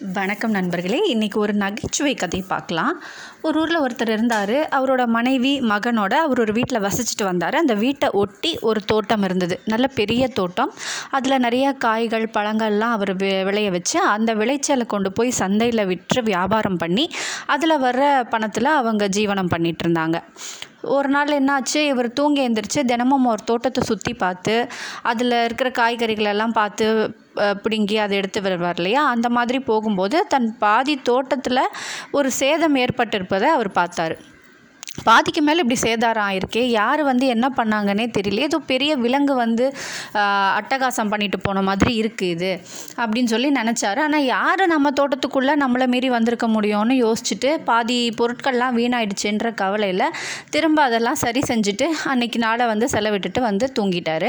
வணக்கம் நண்பர்களே. இன்றைக்கி ஒரு நகைச்சுவை கதை பார்க்கலாம். ஒரு ஊரில் ஒருத்தர் இருந்தார். அவரோட மனைவி மகனோட அவர் ஒரு வீட்டில் வசிச்சுட்டு வந்தார். அந்த வீட்டை ஒட்டி ஒரு தோட்டம் இருந்தது. நல்ல பெரிய தோட்டம். அதில் நிறைய காய்கள் பழங்கள்லாம் அவர் வி விளைய வச்சு அந்த விளைச்சலை கொண்டு போய் சந்தையில் விற்று வியாபாரம் பண்ணி அதில் வர்ற பணத்தில் அவங்க ஜீவனம் பண்ணிகிட்டு இருந்தாங்க. ஒரு நாள் என்னாச்சு? இவர் தூங்கி எழுந்திரிச்சு தினமும் ஒரு தோட்டத்தை சுற்றி பார்த்து அதில் இருக்கிற காய்கறிகள் எல்லாம் பார்த்து பிடுங்கி அதை எடுத்து வருவார் இல்லையா? அந்த மாதிரி போகும்போது தன் பாதி தோட்டத்தில் ஒரு சேதம் ஏற்பட்டிருப்பதை அவர் பார்த்தாரு. பாதிக்கு மேலே இப்படி சேதாரம் ஆயிருக்கே யார் வந்து என்ன பண்ணாங்கன்னே தெரியல. ஏதோ பெரிய விலங்கு வந்து அட்டகாசம் பண்ணிட்டு போன மாதிரி இருக்குது இது அப்படின்னு சொல்லி நினச்சாரு. ஆனால் யார் நம்ம தோட்டத்துக்குள்ளே நம்மளை மீறி வந்திருக்க முடியும்னு யோசிச்சுட்டு பாதி பொருட்கள்லாம் வீணாயிடுச்சுன்ற கவலையில் திரும்ப அதெல்லாம் சரி செஞ்சுட்டு அன்னைக்கு நாளை வந்து செலவிட்டுட்டு வந்து தூங்கிட்டார்.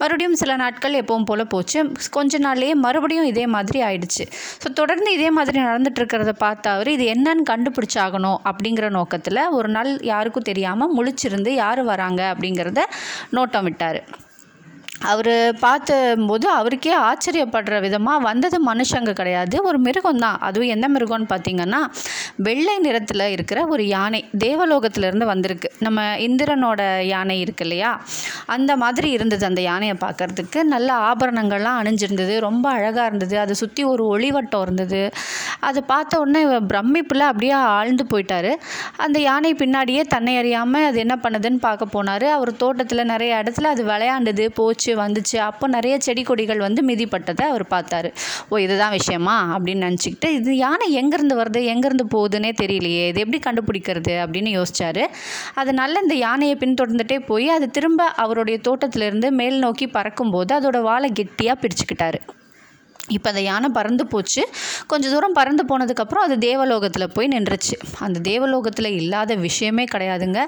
மறுபடியும் சில நாட்கள் எப்பவும் போல் போச்சு. கொஞ்ச நாள்லேயே மறுபடியும் இதே மாதிரி ஆயிடுச்சு. ஸோ தொடர்ந்து இதே மாதிரி நடந்துட்டு இருக்கிறத பார்த்து அவர் இது என்னன்னு கண்டுபிடிச்சாகணும் அப்படிங்கிற நோக்கத்தில் ஒரு நாள் யாருக்கும் தெரியாமல் முழிச்சிருந்து யார் வராங்க அப்படிங்கிறத நோட்டம் விட்டார். அவர் பார்த்தபோது அவருக்கே ஆச்சரியப்படுற விதமாக வந்தது மனுஷங்க கிடையாது. ஒரு மிருகம் தான் அதுவும் எந்த மிருகம்னு பார்த்தீங்கன்னா வெள்ளை நிறத்தில் இருக்கிற ஒரு யானை தேவலோகத்திலேருந்து வந்திருக்கு. நம்ம இந்திரனோட யானை இருக்கு இல்லையா? அந்த மாதிரி இருந்தது அந்த யானையை பார்க்கறதுக்கு. நல்ல ஆபரணங்கள்லாம் அணிஞ்சிருந்தது. ரொம்ப அழகாக இருந்தது. அதை சுற்றி ஒரு ஒளிவட்டம் இருந்தது. அதை பார்த்த உடனே பிரமிப்பில் அப்படியே ஆழ்ந்து போயிட்டார். அந்த யானை பின்னாடியே தன்னை அறியாமல் அது என்ன பண்ணுதுன்னு பார்க்க போனார். அவர் தோட்டத்தில் நிறைய இடத்துல அது விளையாண்டுது போச்சு. வந்துச்சு. அப்போ நிறைய செடி கொடிகள் வந்து மிதிப்பட்டதை அவர் பார்த்தாரு. ஓ இதுதான் விஷயமா? அப்படின்னு நினச்சிக்கிட்டு இது யானை எங்கேருந்து வருது? எங்கேருந்து போகுதுன்னே தெரியலையே. இது எப்படி கண்டுபிடிக்கிறது? அப்படின்னு யோசிச்சாரு. அதனால இந்த யானையை பின்தொடர்ந்துட்டே போய் அது திரும்ப அவருடைய தோட்டத்திலிருந்து மேல் நோக்கி பறக்கும்போது அதோட வாழை கெட்டியாக பிடிச்சிக்கிட்டாரு இப்போ அந்த யானை பறந்து போச்சு. கொஞ்சம் தூரம் பறந்து போனதுக்கப்புறம் அது தேவலோகத்தில் போய் நின்றுச்சு. அந்த தேவலோகத்தில் இல்லாத விஷயமே கிடையாதுங்க.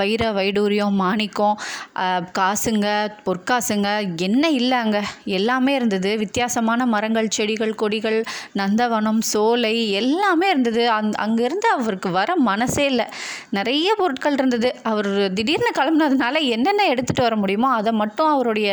வைர வைடூரியம் மாணிக்கம் காசுங்க பொற்காசுங்க என்ன இல்லை அங்கே எல்லாமே இருந்தது. வித்தியாசமான மரங்கள் செடிகள் கொடிகள் நந்தவனம் சோலை எல்லாமே இருந்தது. அங் அங்கேருந்து அவருக்கு வர மனசே இல்லை. நிறைய பொருட்கள் இருந்தது. அவர் திடீர்னு கிளம்புனதுனால என்னென்ன எடுத்துகிட்டு வர முடியுமோ அதை மட்டும் அவருடைய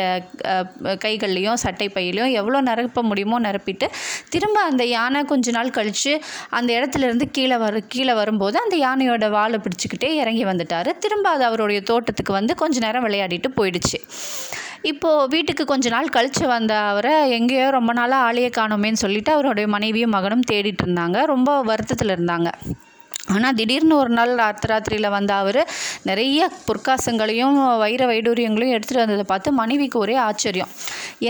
கைகள்லேயும் சட்டை பையிலையும் எவ்வளோ நிரப்ப முடியுமோ நிரப்பிட்டு திரும்ப அந்த யானை கொஞ்ச நாள் கழித்து அந்த இடத்துல இருந்து கீழே வர கீழே வரும்போது அந்த யானையோட வாழை பிடிச்சிக்கிட்டே இறங்கி வந்துட்டார். திரும்ப அது அவருடைய தோட்டத்துக்கு வந்து கொஞ்ச நேரம் விளையாடிட்டு போயிடுச்சு. இப்போது வீட்டுக்கு கொஞ்ச நாள் கழித்து வந்த அவரை எங்கேயோ ரொம்ப நாளாக ஆளையே காணோமேன்னு சொல்லிட்டு அவருடைய மனைவியும் மகனும் தேடிட்டு இருந்தாங்க. ரொம்ப வருத்தத்தில் இருந்தாங்க. ஆனால் திடீர்னு ஒரு நாள் அர்த்தராத்திரியில் வந்த அவர் நிறைய பொற்காசுங்களையும் வைர வைடூரியங்களையும் எடுத்துகிட்டு வந்ததை பார்த்து மனைவிக்கு ஒரே ஆச்சரியம்.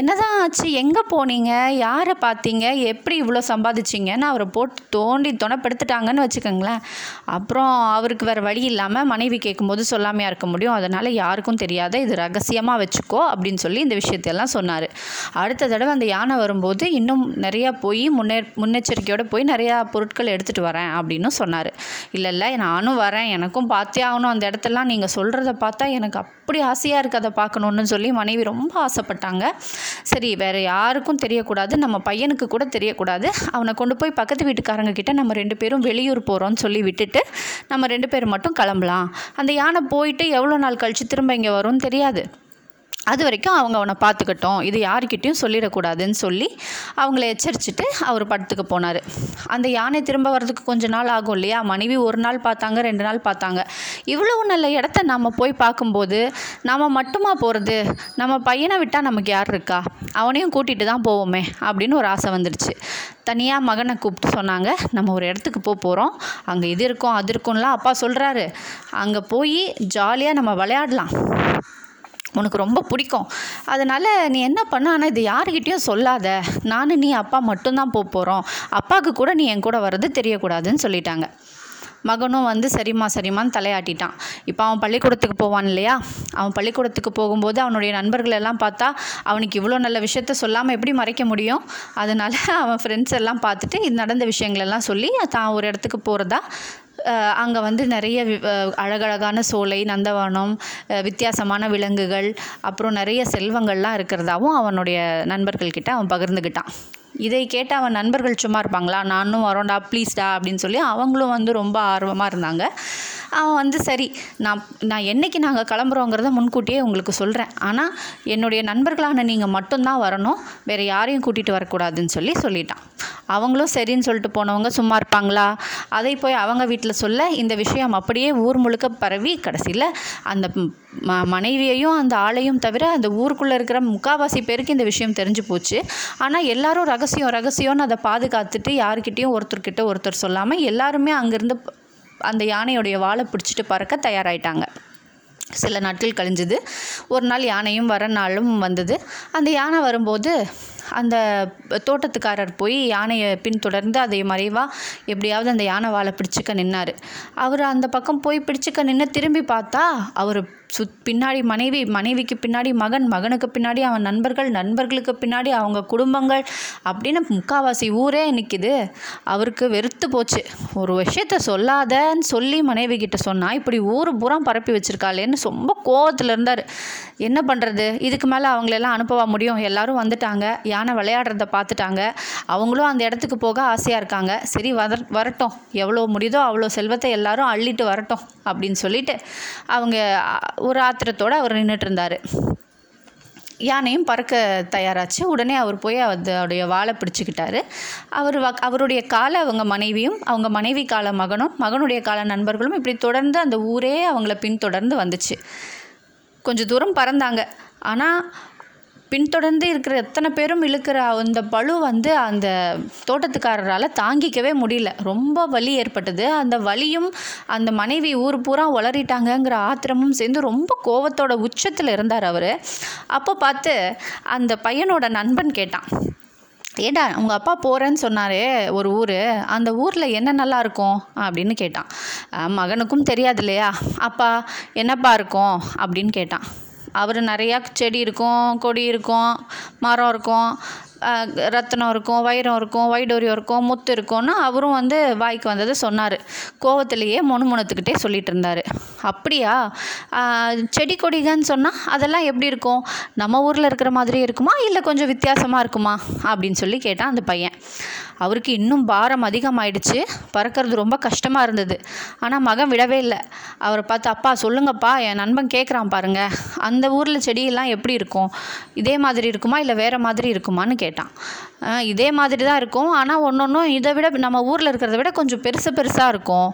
என்னதான் ஆச்சு? எங்கே போனீங்க? யாரை பார்த்தீங்க? எப்படி இவ்வளோ சம்பாதிச்சிங்கன்னு அவரை போட்டு தோண்டி துணைப்படுத்துட்டாங்கன்னு வச்சுக்கோங்களேன். அப்புறம் அவருக்கு வேறு வழி இல்லாமல் மனைவி கேட்கும்போது சொல்லாமையாக இருக்க முடியும். அதனால் யாருக்கும் தெரியாத இது ரகசியமாக வச்சுக்கோ அப்படின்னு சொல்லி இந்த விஷயத்தையெல்லாம் சொன்னார். அடுத்த தடவை அந்த யானை வரும்போது இன்னும் நிறையா போய் முன்னே முன்னெச்சரிக்கையோடு போய் நிறையா பொருட்கள் எடுத்துகிட்டு வரேன் அப்படின்னு சொன்னார். இல்லை இல்லை நானும் வரேன். எனக்கும் பார்த்தே ஆகணும். அந்த இடத்தெல்லாம் நீங்கள் சொல்கிறத பார்த்தா எனக்கு அப்படி ஆசையாக இருக்குது அதை பார்க்கணுன்னு சொல்லி மனைவி ரொம்ப ஆசைப்பட்டாங்க. சரி வேறு யாருக்கும் தெரியக்கூடாது. நம்ம பையனுக்கு கூட தெரியக்கூடாது. அவனை கொண்டு போய் பக்கத்து வீட்டுக்காரங்க கிட்ட நம்ம ரெண்டு பேரும் வெளியூர் போகிறோம்னு சொல்லி விட்டுட்டு நம்ம ரெண்டு பேர் மட்டும் கிளம்பலாம். அந்த யானை போயிட்டு எவ்வளோ நாள் கழித்து திரும்ப இங்கே வரும்னு தெரியாது. அது வரைக்கும் அவங்க அவனை பார்த்துக்கட்டும். இது யாருக்கிட்டேயும் சொல்லிடக்கூடாதுன்னு சொல்லி அவங்கள எச்சரிச்சுட்டு அவர் படத்துக்கு போனார். அந்த யானை திரும்ப வர்றதுக்கு கொஞ்ச நாள் ஆகும் இல்லையா? மனைவி ஒரு நாள் பார்த்தாங்க ரெண்டு நாள் பார்த்தாங்க. இவ்வளவு நல்ல இடத்த நம்ம போய் பார்க்கும்போது நம்ம மட்டுமா போகிறது நம்ம பையனை விட்டால் நமக்கு யார் இருக்கா? அவனையும் கூட்டிகிட்டு தான் போவோமே அப்படின்னு ஒரு ஆசை வந்துடுச்சு தனியாக மகனை கூப்பிட்டு சொன்னாங்க நம்ம ஒரு இடத்துக்கு போக போகிறோம் அங்கே இது இருக்கும் அது இருக்கும்லாம் அப்பா சொல்கிறாரு அங்கே போய் ஜாலியாக நம்ம விளையாடலாம். உனக்கு ரொம்ப பிடிக்கும். அதனால் நீ என்ன பண்ண? ஆனால் இது யாருக்கிட்டேயும் சொல்லாத. நானும் நீ அப்பா மட்டும்தான் போக போகிறோம் அப்பாவுக்கு கூட நீ என் கூட வர்றது தெரியக்கூடாதுன்னு சொல்லிட்டாங்க. மகனும் வந்து சரிம்மா சரிம்மான்னு தலையாட்டிட்டான். இப்போ அவன் பள்ளிக்கூடத்துக்கு போவான் இல்லையா? அவன் பள்ளிக்கூடத்துக்கு போகும்போது அவனுடைய நண்பர்கள் எல்லாம் பார்த்தா அவனுக்கு இவ்வளோ நல்ல விஷயத்த சொல்லாமல் எப்படி மறைக்க முடியும்? அதனால் அவன் ஃப்ரெண்ட்ஸ் எல்லாம் பார்த்துட்டு இது நடந்த விஷயங்களெல்லாம் சொல்லி தான் ஒரு இடத்துக்கு போகிறதா அங்கே வந்து நிறைய வி- அழகழகான சோலை நந்தவனம் வித்தியாசமான விலங்குகள் அப்புறம் நிறைய செல்வங்கள்லாம் இருக்கிறதாவும் அவனுடைய நண்பர்கள்கிட்ட அவன் பகிர்ந்துக்கிட்டான் இதை கேட்ட அவன் நண்பர்கள் சும்மா இருப்பாங்களா? நானும் வரோண்டா ப்ளீஸ்டா அப்படின்னு சொல்லி அவங்களும் வந்து ரொம்ப ஆர்வமாக இருந்தாங்க. அவன் வந்து சரி நான் நான் என்னைக்கு நாங்கள் கிளம்புறோங்கிறத முன்கூட்டியே உங்களுக்கு சொல்கிறேன் ஆனால் என்னுடைய நண்பர்களான நீங்கள் மட்டும்தான் வரணும். வேறு யாரையும் கூட்டிகிட்டு வரக்கூடாதுன்னு சொல்லி சொல்லிட்டான். அவங்களும் சரின்னு சொல்லிட்டு போனவங்க சும்மா இருப்பாங்களா? அதை போய் அவங்க வீட்டில் சொல்ல இந்த விஷயம் அப்படியே ஊர் முழுக்க பரவி கடைசியில் அந்த ம மனைவியையும் அந்த ஆளையும் தவிர அந்த ஊருக்குள்ளே இருக்கிற முக்காவாசி பேருக்கு இந்த விஷயம் தெரிஞ்சு போச்சு. ஆனால் எல்லாரும் ரகசியம் ரகசியம்னு அதை பாதுகாத்துட்டு யாருக்கிட்டேயும் ஒருத்தர்கிட்ட ஒருத்தர் சொல்லாமல் எல்லாருமே அங்கேருந்து அந்த யானையுடைய வாழை பிடிச்சிட்டு பறக்க தயாராயிட்டாங்க. சில நாட்கள் கழிஞ்சுது. ஒரு நாள் யானையும் வர நாளும் வந்தது. அந்த யானை வரும்போது அந்த தோட்டத்துக்காரர் போய் யானையை பின்தொடர்ந்து அதை மறைவாக எப்படியாவது அந்த யானை வாழை பிடிச்சிக்க நின்னார். அவர் அந்த பக்கம் போய் பிடிச்சிக்க நின்று திரும்பி பார்த்தா அவர் சுத் பின்னாடி மனைவி மனைவிக்கு பின்னாடி மகன் மகனுக்கு பின்னாடி அவன் நண்பர்கள் நண்பர்களுக்கு பின்னாடி அவங்க குடும்பங்கள் அப்படின்னு முக்காவாசி ஊரே நிற்கிது அவருக்கு வெறுத்து போச்சு. ஒரு விஷயத்த சொல்லாதன்னு சொல்லி மனைவி கிட்ட சொன்னால் இப்படி ஊர் பூரா பரப்பி வச்சிருக்காளேன்னு ரொம்ப கோவத்தில் இருந்தார். என்ன பண்ணுறது இதுக்கு மேலே அவங்களெல்லாம் அனுப்பவா முடியும்? எல்லாரும் வந்துட்டாங்க. யானை விளையாடுறத பார்த்துட்டாங்க. அவங்களும் அந்த இடத்துக்கு போக ஆசையாக இருக்காங்க. சரி வர வரட்டும். எவ்வளோ முடியுதோ அவ்வளோ செல்வத்தை எல்லாரும் அள்ளிட்டு வரட்டும் அப்படின்னு சொல்லிட்டு அவங்க ஒரு ஆத்திரத்தோடு அவர் நின்றுட்டு இருந்தார் யானையும் பறக்க தயாராச்சு. உடனே அவர் போய் அதோடைய வாழை பிடிச்சிக்கிட்டாரு. அவர் வ அவருடைய கால அவங்க மனைவியும் அவங்க மனைவி கால மகனும் மகனுடைய கால நண்பர்களும் இப்படி தொடர்ந்து அந்த ஊரே அவங்கள பின்தொடர்ந்து வந்துச்சு. கொஞ்சம் தூரம் பறந்தாங்க. ஆனால் பின்தொடர்ந்து இருக்கிற எத்தனை பேரும் இழுக்கிற அந்த பளு வந்து அந்த தோட்டத்துக்காரரால் தாங்கிக்கவே முடியல. ரொம்ப வலி ஏற்பட்டது. அந்த வலியும் அந்த மனைவி ஊர் பூரா உளறிட்டாங்கங்கிற ஆத்திரமும் சேர்ந்து ரொம்ப கோவத்தோட உச்சத்தில் இருந்தார் அவர். அப்போ பார்த்து அந்த பையனோட நண்பன் கேட்டான். ஏடா உங்கள் அப்பா போகிறேன்னு சொன்னாரே ஒரு ஊர். அந்த ஊரில் என்ன நல்லா இருக்கும்? அப்படின்னு கேட்டான். மகனுக்கும் தெரியாது இல்லையா? அப்பா என்னப்பா இருக்கும்? அப்படின்னு கேட்டான். அவர் நிறையா செடி இருக்கும் கொடி இருக்கும் மரம் இருக்கும். ரத்தினம் இருக்கும் வைரம் இருக்கும் வைடோரியம் இருக்கும் முத்து இருக்கும்னு அவரும் வந்து வாய்க்கு வந்ததை சொன்னார். கோவத்திலேயே முணுமுணுத்துக்கிட்டே சொல்லிட்டு இருந்தார். அப்படியா? செடி கொடிகன்னு சொன்னால் அதெல்லாம் எப்படி இருக்கும்? நம்ம ஊரில் இருக்கிற மாதிரி இருக்குமா? இல்லை கொஞ்சம் வித்தியாசமாக இருக்குமா? அப்படின்னு சொல்லி கேட்டான் அந்த பையன். அவருக்கு இன்னும் பாரம் அதிகமாயிடுச்சு. பறக்கிறது ரொம்ப கஷ்டமாக இருந்தது. ஆனால் மகன் விடவே இல்லை. அவரை பார்த்து அப்பா சொல்லுங்கப்பா. என் நண்பன் கேட்குறான் பாருங்க. அந்த ஊரில் செடியெல்லாம் எப்படி இருக்கும்? இதே மாதிரி இருக்குமா? இல்லை வேறு மாதிரி இருக்குமான்னு கேட்டான். இதே மாதிரி தான் இருக்கும். ஆனால் ஒன்று ஒன்றும் இதை விட நம்ம ஊரில் இருக்கிறத விட கொஞ்சம் பெருசு பெருசாக இருக்கும்.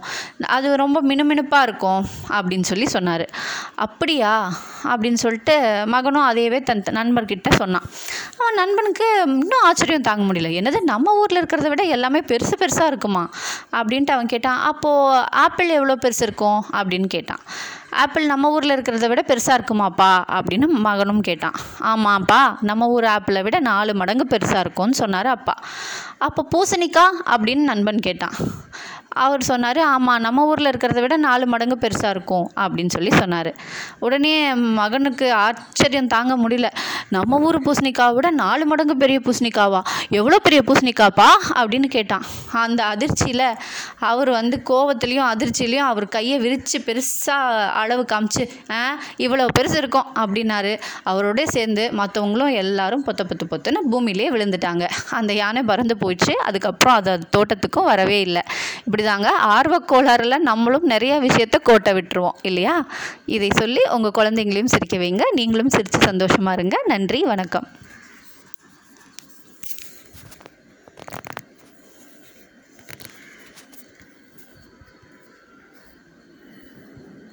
அது ரொம்ப மினுமினுப்பாக இருக்கும் அப்படின்னு சொல்லி சொன்னார். அப்படியா? அப்படின்னு சொல்லிட்டு மகனும் அதையவே தன் நண்பர்கிட்ட சொன்னான். அவன் நண்பனுக்கு இன்னும் ஆச்சரியம் தாங்க முடியல. என்னது நம்ம ஊரில் இருக்கிறத விட எல்லாமே பெருசு பெருசாக இருக்குமா? அப்படின்ட்டு அவன் கேட்டான். அப்போது ஆப்பிள் எவ்வளோ பெருசு இருக்கும்? அப்படின்னு கேட்டான். ஆப்பிள் நம்ம ஊரில் இருக்கிறத விட பெருசாக இருக்குமாப்பா அப்படின்னு மகனும் கேட்டான். ஆமாப்பா நம்ம ஊர் ஆப்பிளை விட நாலு மடங்கு பெருசாக இருக்கும்னு சொன்னார் அப்பா. அப்போ பூசணிக்கா அப்படின்னு நண்பன் கேட்டான். அவர் சொன்னார் ஆமாம் நம்ம ஊரில் இருக்கிறத விட நாலு மடங்கு பெருசாக இருக்கும் அப்படின்னு சொல்லி சொன்னார். உடனே மகனுக்கு ஆச்சரியம் தாங்க முடியல. நம்ம ஊர் பூசணிக்காவை விட நாலு மடங்கு பெரிய பூசணிக்காவா? எவ்வளோ பெரிய பூசணிக்காப்பா? அப்படின்னு கேட்டான். அந்த அதிர்ச்சியில் அவர் வந்து கோவத்துலேயும் அதிர்ச்சியிலையும் அவர் கையை விரித்து பெருசாக அளவு காமிச்சு ஆ இவ்வளோ பெருசு இருக்கும் அப்படின்னாரு. அவரோட சேர்ந்து மற்றவங்களும் எல்லாரும் பொத்த பொத்து பொத்துன்னு பூமியிலே விழுந்துட்டாங்க. அந்த யானை பறந்து போயிடுச்சு. அதுக்கப்புறம் அது அது தோட்டத்துக்கும் வரவே இல்லை. இப்படி இப்படிதாங்க ஆர்வ கோளாறுல நம்மளும் நிறைய விஷயத்த கோட்டை விட்டுருவோம் இல்லையா? இதை சொல்லி உங்கள் குழந்தைங்களையும் சிரிக்க வைங்க. நீங்களும் சிரித்து சந்தோஷமா இருங்க. நன்றி வணக்கம்.